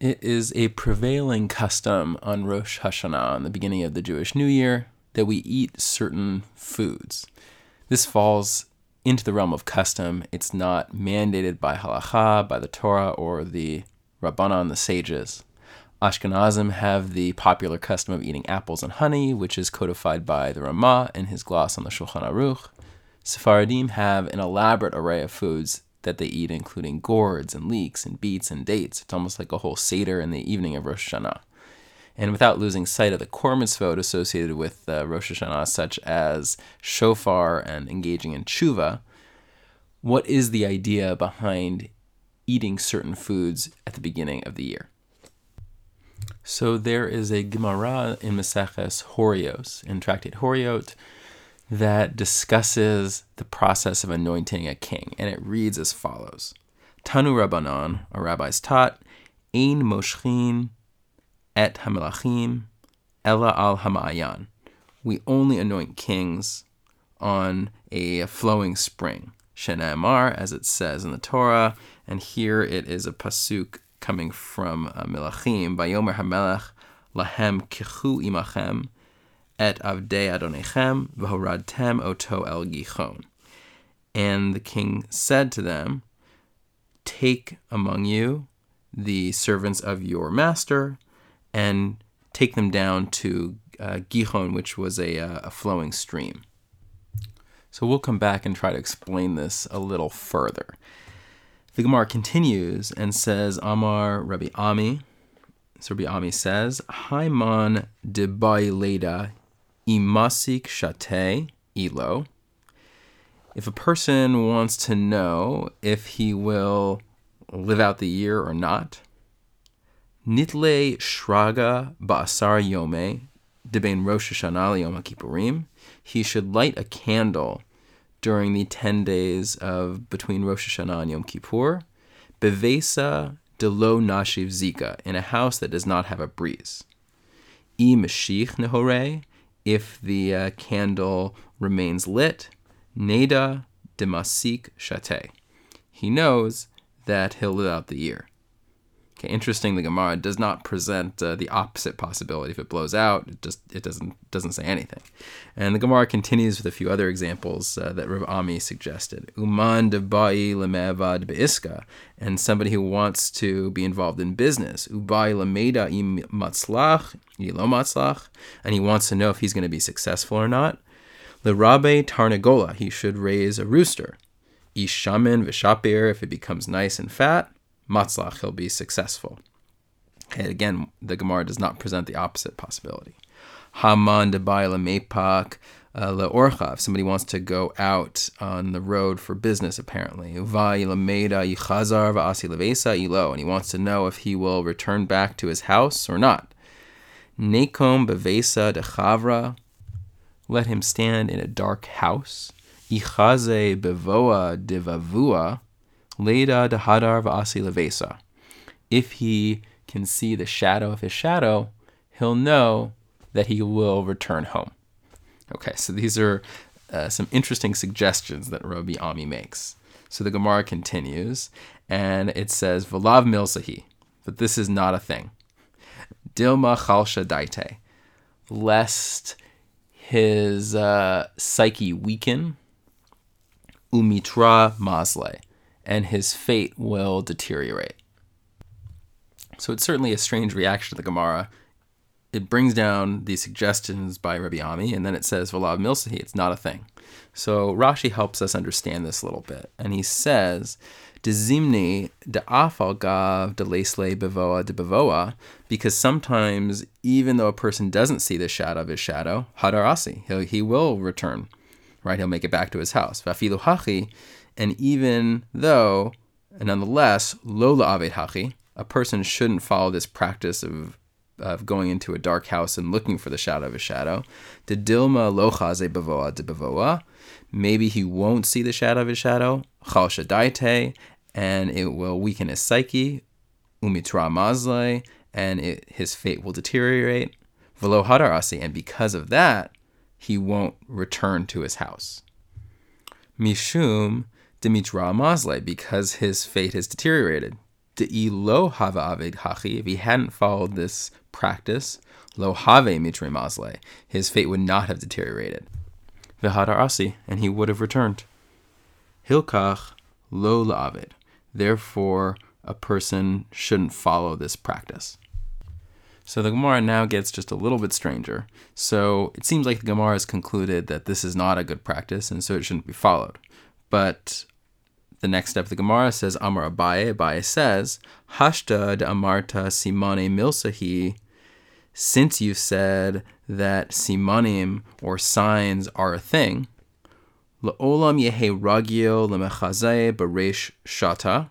It is a prevailing custom on Rosh Hashanah, on the beginning of the Jewish New Year, that we eat certain foods. This falls into the realm of custom. It's not mandated by halacha, by the Torah, or the Rabbanan, the sages. Ashkenazim have the popular custom of eating apples and honey, which is codified by the Rema in his gloss on the Shulchan Aruch. Sephardim have an elaborate array of foods that they eat, including gourds and leeks and beets and dates. It's almost like a whole Seder in the evening of Rosh Hashanah. And without losing sight of the core mitzvot associated with uh, Rosh Hashanah, such as shofar and engaging in tshuva, what is the idea behind eating certain foods at the beginning of the year? So there is a Gemara in Maseches Horios, in Tractate Horiot, that discusses the process of anointing a king, and it reads as follows: Tanu Rabbanon, our rabbis taught, Ein Moshchin et Hamelachim Ella al Hamayan. We only anoint kings on a flowing spring. Shenemar, as it says in the Torah, and here it is a pasuk coming from uh, Melachim. Vayomer Hamelach lahem kichu imachem et avdei adonechem v'horadtem oto el gichon. And the king said to them, Take among you the servants of your master and take them down to uh, Gihon, which was a, uh, a flowing stream. So we'll come back and try to explain this a little further. The Gemara continues and says, Amar Rabbi Ami. So Rabbi Ami says, Haiman de leda imasik shate ilo. If a person wants to know if he will live out the year or not, Nitle Shraga Ba'asar Yome, Debain Rosh Hashanah Yom Kippurim, he should light a candle during the 10 days of between Rosh Hashanah and Yom Kippur, Bevesa de lo nashiv zika, in a house that does not have a breeze. I mashich nehore, if the uh, candle remains lit, neda de masik shate. He knows that he'll live out the year. Okay, interesting. The Gemara does not present uh, the opposite possibility. If it blows out, it just it doesn't doesn't say anything. And the Gemara continues with a few other examples uh, that Rav Ami suggested. Uman debai lemevad beiska, and somebody who wants to be involved in business. Ubai lemeda im matzlach ilo matzlach, and he wants to know if he's going to be successful or not. Lerabe tarnagola, he should raise a rooster. Ishamin v'shapir, if it becomes nice and fat matzlach, he'll be successful. Okay, again, the Gemara does not present the opposite possibility. Haman debayla mepak uh, leorcha, if somebody wants to go out on the road for business, apparently. Ilo, and he wants to know if he will return back to his house or not. Nekom bevesa dechavra, let him stand in a dark house. Ichaze bevoa devavua, Leda dehadar v'asi levesa. If he can see the shadow of his shadow, he'll know that he will return home. Okay, so these are uh, some interesting suggestions that Rabbi Ami makes. So the Gemara continues, and it says, V'lav milsahi, but this is not a thing. Dilma chalsha daite, lest his uh, psyche weaken, umitra masle, and his fate will deteriorate. So it's certainly a strange reaction to the Gemara. It brings down the suggestions by Rabbi Ami, and then it says Valav Milsahi, it's not a thing. So Rashi helps us understand this a little bit, and he says, Dezimni de afal gav de lesle bevoa de bevoa, because sometimes even though a person doesn't see the shadow of his shadow, hadarasi, he he will return, right? He'll make it back to his house. Vafilu hachi, and even though, and nonetheless, lola aved hachi, a person shouldn't follow this practice of of going into a dark house and looking for the shadow of a shadow. De dilma lochaze bavoa de bavoa. Maybe he won't see the shadow of his shadow. Chal shadaite, and it will weaken his psyche. Umitra mazle, and it, his fate will deteriorate. Velo hadarasi, and because of that, he won't return to his house. Mishum Dimitra Masle because his fate has deteriorated. De lo hava aved hachi, if he hadn't followed this practice, lo have mitre masle, his fate would not have deteriorated. V'hadar asi, and he would have returned. Hilkach lo la'aved. Therefore, a person shouldn't follow this practice. So the Gemara now gets just a little bit stranger. So it seems like the Gemara has concluded that this is not a good practice, and so it shouldn't be followed. But the next step of the Gemara says, Amar Abaye, Abaye says, Hashta de Amarta Simane Milsahi, since you said that simanim or signs are a thing, La'olam yehe ragio lemechazeh beresh shata,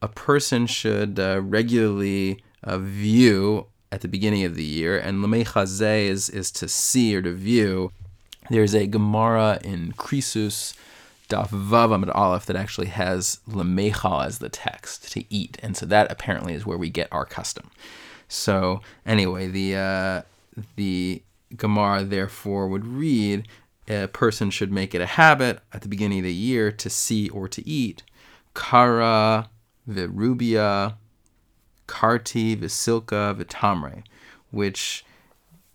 a person should uh, regularly uh, view at the beginning of the year, and lemechazeh is, is to see or to view. There's a Gemara in Krisus, Daf Vav Amid Aleph, that actually has lemecha as the text, to eat, and so that apparently is where we get our custom. So anyway, the uh, the Gemara therefore would read a person should make it a habit at the beginning of the year to see or to eat kara virubia karti visilka vitamre, which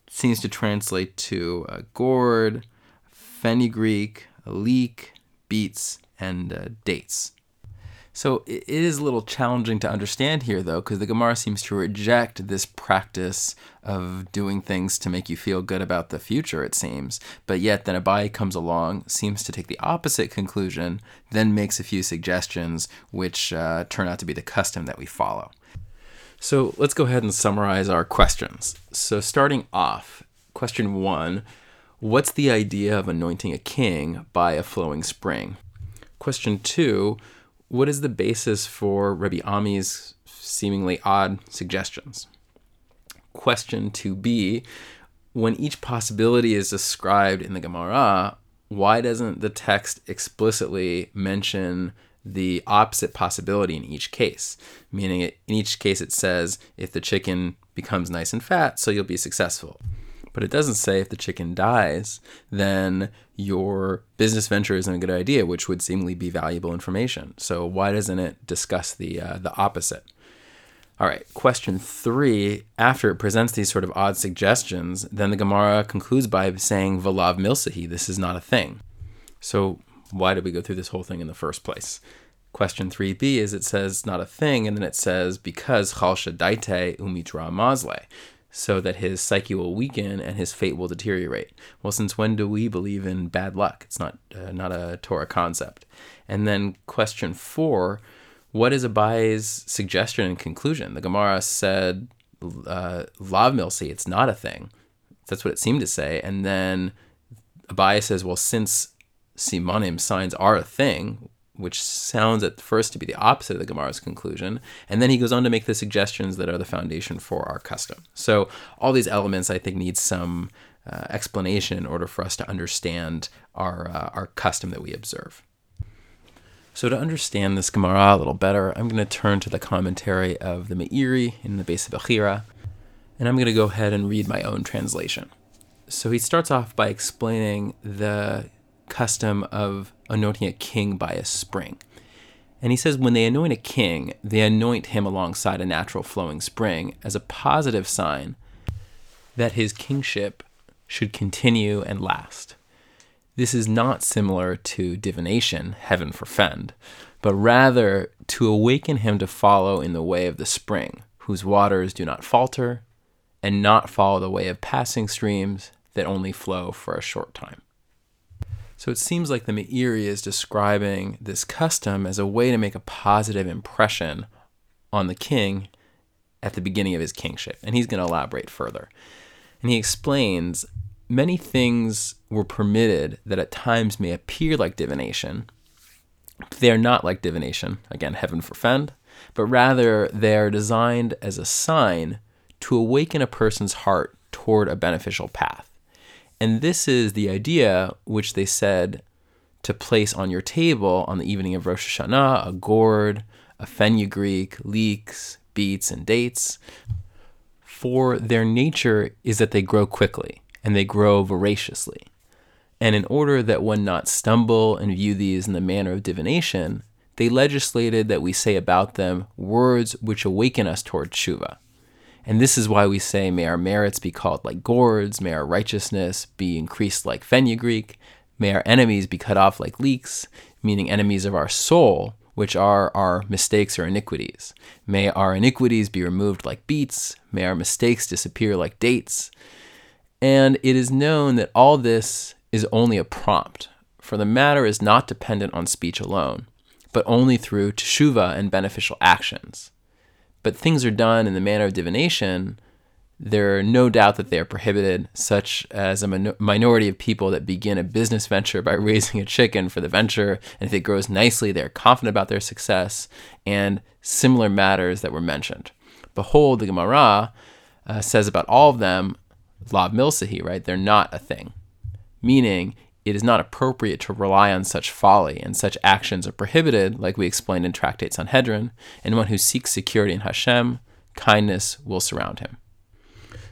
seems to translate to a gourd, fenugreek, a leek, beets, and uh, dates. So it is a little challenging to understand here, though, because the Gemara seems to reject this practice of doing things to make you feel good about the future, it seems. But yet, then Abai comes along, seems to take the opposite conclusion, then makes a few suggestions which uh, turn out to be the custom that we follow. So let's go ahead and summarize our questions. So, starting off, question one What's the idea of anointing a king by a flowing spring? Question two what is the basis for Rabbi Ami's seemingly odd suggestions? Question 2b When each possibility is described in the Gemara, why doesn't the text explicitly mention the opposite possibility in each case? Meaning, in each case, it says if the chicken becomes nice and fat, so you'll be successful but it doesn't say if the chicken dies, then your business venture isn't a good idea, which would seemingly be valuable information. So why doesn't it discuss the uh, the opposite? All right, question three. After it presents these sort of odd suggestions, then the Gemara concludes by saying "Valav milsahi." This is not a thing. So why did we go through this whole thing in the first place? Question 3b is it says not a thing, and then it says because chalsha daite umitra mazle so that his psyche will weaken and his fate will deteriorate. Well, since when do we believe in bad luck? It's not uh, not a Torah concept. And then question four, what is Abai's suggestion and conclusion? The Gemara said uh, lav milsi, it's not a thing. That's what it seemed to say. And then Abai says, well, since simonim signs are a thing, which sounds at first to be the opposite of the Gemara's conclusion. And then he goes on to make the suggestions that are the foundation for our custom. So all these elements, I think, need some uh, explanation in order for us to understand our uh, our custom that we observe. So to understand this Gemara a little better, I'm going to turn to the commentary of the Meiri in the Beis HaBechira, and I'm going to go ahead and read my own translation. So he starts off by explaining the custom of anointing a king by a spring. And he says when they anoint a king, they anoint him alongside a natural flowing spring as a positive sign that his kingship should continue and last. This is not similar to divination, heaven forfend, but rather to awaken him to follow in the way of the spring, whose waters do not falter, and not follow the way of passing streams that only flow for a short time. So it seems like the Meiri is describing this custom as a way to make a positive impression on the king at the beginning of his kingship. And he's going to elaborate further. And he explains many things were permitted that at times may appear like divination. They are not like divination, again, heaven forfend, but rather they are designed as a sign to awaken a person's heart toward a beneficial path. And this is the idea which they said to place on your table on the evening of Rosh Hashanah a gourd, a fenugreek, leeks, beets, and dates. For their nature is that they grow quickly and they grow voraciously. And in order that one not stumble and view these in the manner of divination, they legislated that we say about them words which awaken us toward tshuva. And this is why we say, May our merits be called like gourds, may our righteousness be increased like fenugreek, may our enemies be cut off like leeks, meaning enemies of our soul, which are our mistakes or iniquities. May our iniquities be removed like beets, may our mistakes disappear like dates. And it is known that all this is only a prompt, for the matter is not dependent on speech alone, but only through teshuva and beneficial actions. But things are done in the manner of divination there are no doubt that they are prohibited, such as a min- minority of people that begin a business venture by raising a chicken for the venture, and if it grows nicely, they're confident about their success, and similar matters that were mentioned. Behold, the Gemara uh, says about all of them, lav milsahi, right? They're not a thing, meaning it is not appropriate to rely on such folly, and such actions are prohibited, like we explained in Tractate Sanhedrin, and one who seeks security in Hashem, kindness will surround him.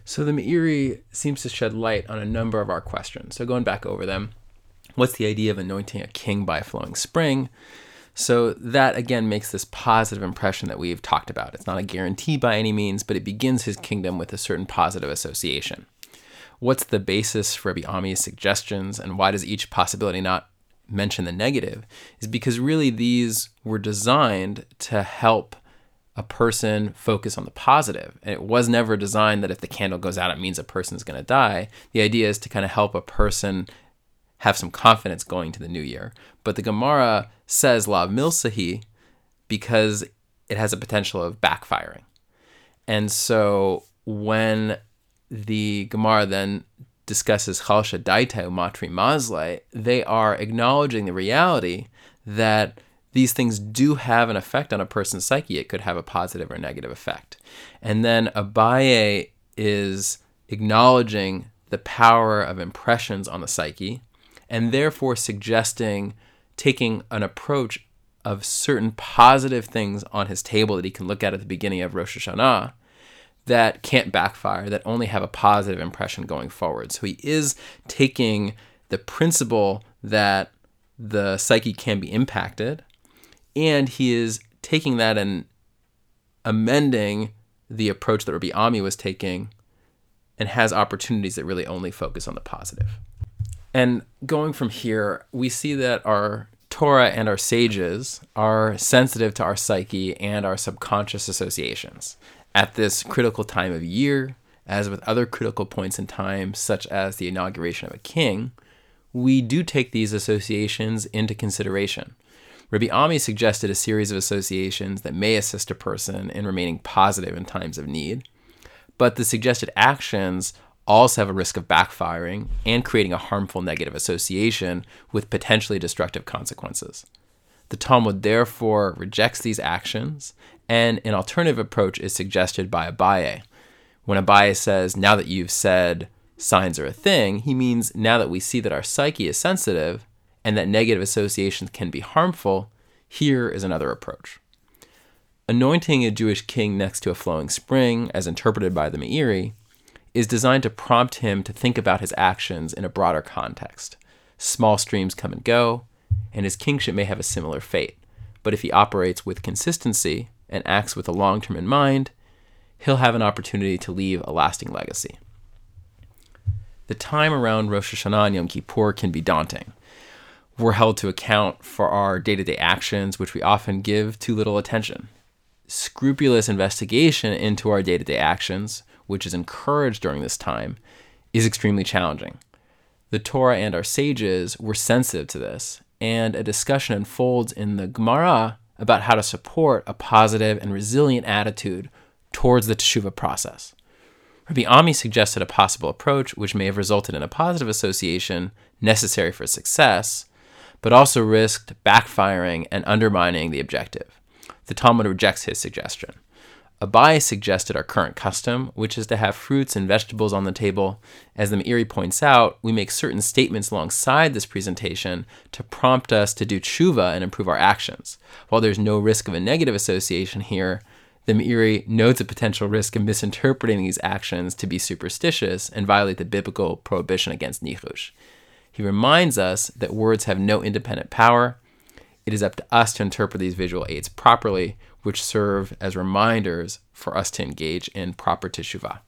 So the Meiri seems to shed light on a number of our questions. So going back over them, what's the idea of anointing a king by a flowing spring? So that again makes this positive impression that we've talked about. It's not a guarantee by any means, but it begins his kingdom with a certain positive association. What's the basis for Rabbi Ami's suggestions, and why does each possibility not mention the negative? Is because really these were designed to help a person focus on the positive. And it was never designed that if the candle goes out, it means a person's going to die. The idea is to kind of help a person have some confidence going to the new year. But the Gemara says lav milsahi because it has a potential of backfiring. And so when the Gemara then discusses chalsha daitau matri mazle, they are acknowledging the reality that these things do have an effect on a person's psyche. It could have a positive or negative effect. And then Abaye is acknowledging the power of impressions on the psyche and therefore suggesting taking an approach of certain positive things on his table that he can look at at the beginning of Rosh Hashanah that can't backfire, that only have a positive impression going forward. So he is taking the principle that the psyche can be impacted and he is taking that and amending the approach that Rabbi Ami was taking and has opportunities that really only focus on the positive. And going from here, we see that our Torah and our sages are sensitive to our psyche and our subconscious associations. At this critical time of year, as with other critical points in time, such as the inauguration of a king, we do take these associations into consideration. Rabbi Ami suggested a series of associations that may assist a person in remaining positive in times of need, but the suggested actions also have a risk of backfiring and creating a harmful negative association with potentially destructive consequences. The Talmud therefore rejects these actions, and an alternative approach is suggested by Abaye. When Abaye says, Now that you've said signs are a thing, he means now that we see that our psyche is sensitive, and that negative associations can be harmful, here is another approach. Anointing a Jewish king next to a flowing spring, as interpreted by the Meiri, is designed to prompt him to think about his actions in a broader context. Small streams come and go, and his kingship may have a similar fate. But if he operates with consistency and acts with a long term in mind, he'll have an opportunity to leave a lasting legacy. The time around Rosh Hashanah and Yom Kippur can be daunting we're held to account for our day to day actions, which we often give too little attention. Scrupulous investigation into our day to day actions, which is encouraged during this time, is extremely challenging. The Torah and our sages were sensitive to this, and a discussion unfolds in the Gemara about how to support a positive and resilient attitude towards the teshuva process. Rabbi Ami suggested a possible approach which may have resulted in a positive association necessary for success, but also risked backfiring and undermining the objective. The Talmud rejects his suggestion. Abai suggested our current custom, which is to have fruits and vegetables on the table. As the Meiri points out, we make certain statements alongside this presentation to prompt us to do tshuva and improve our actions. While there's no risk of a negative association here, the Meiri notes a potential risk of misinterpreting these actions to be superstitious and violate the biblical prohibition against nichush. He reminds us that words have no independent power. it is up to us to interpret these visual aids properly, which serve as reminders for us to engage in proper teshuvah.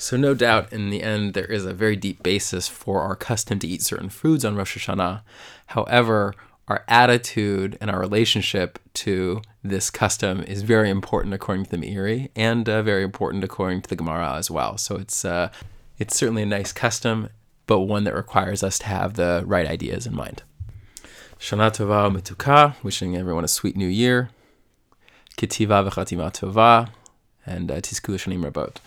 So, no doubt, in the end, there is a very deep basis for our custom to eat certain foods on Rosh Hashanah. However, our attitude and our relationship to this custom is very important according to the Meiri and uh, very important according to the Gemara as well. So, it's, uh, it's certainly a nice custom, but one that requires us to have the right ideas in mind. Shana Tova Metuka, wishing everyone a sweet new year. Ketiva v'chatima tova, and uh, Shanim Rabot.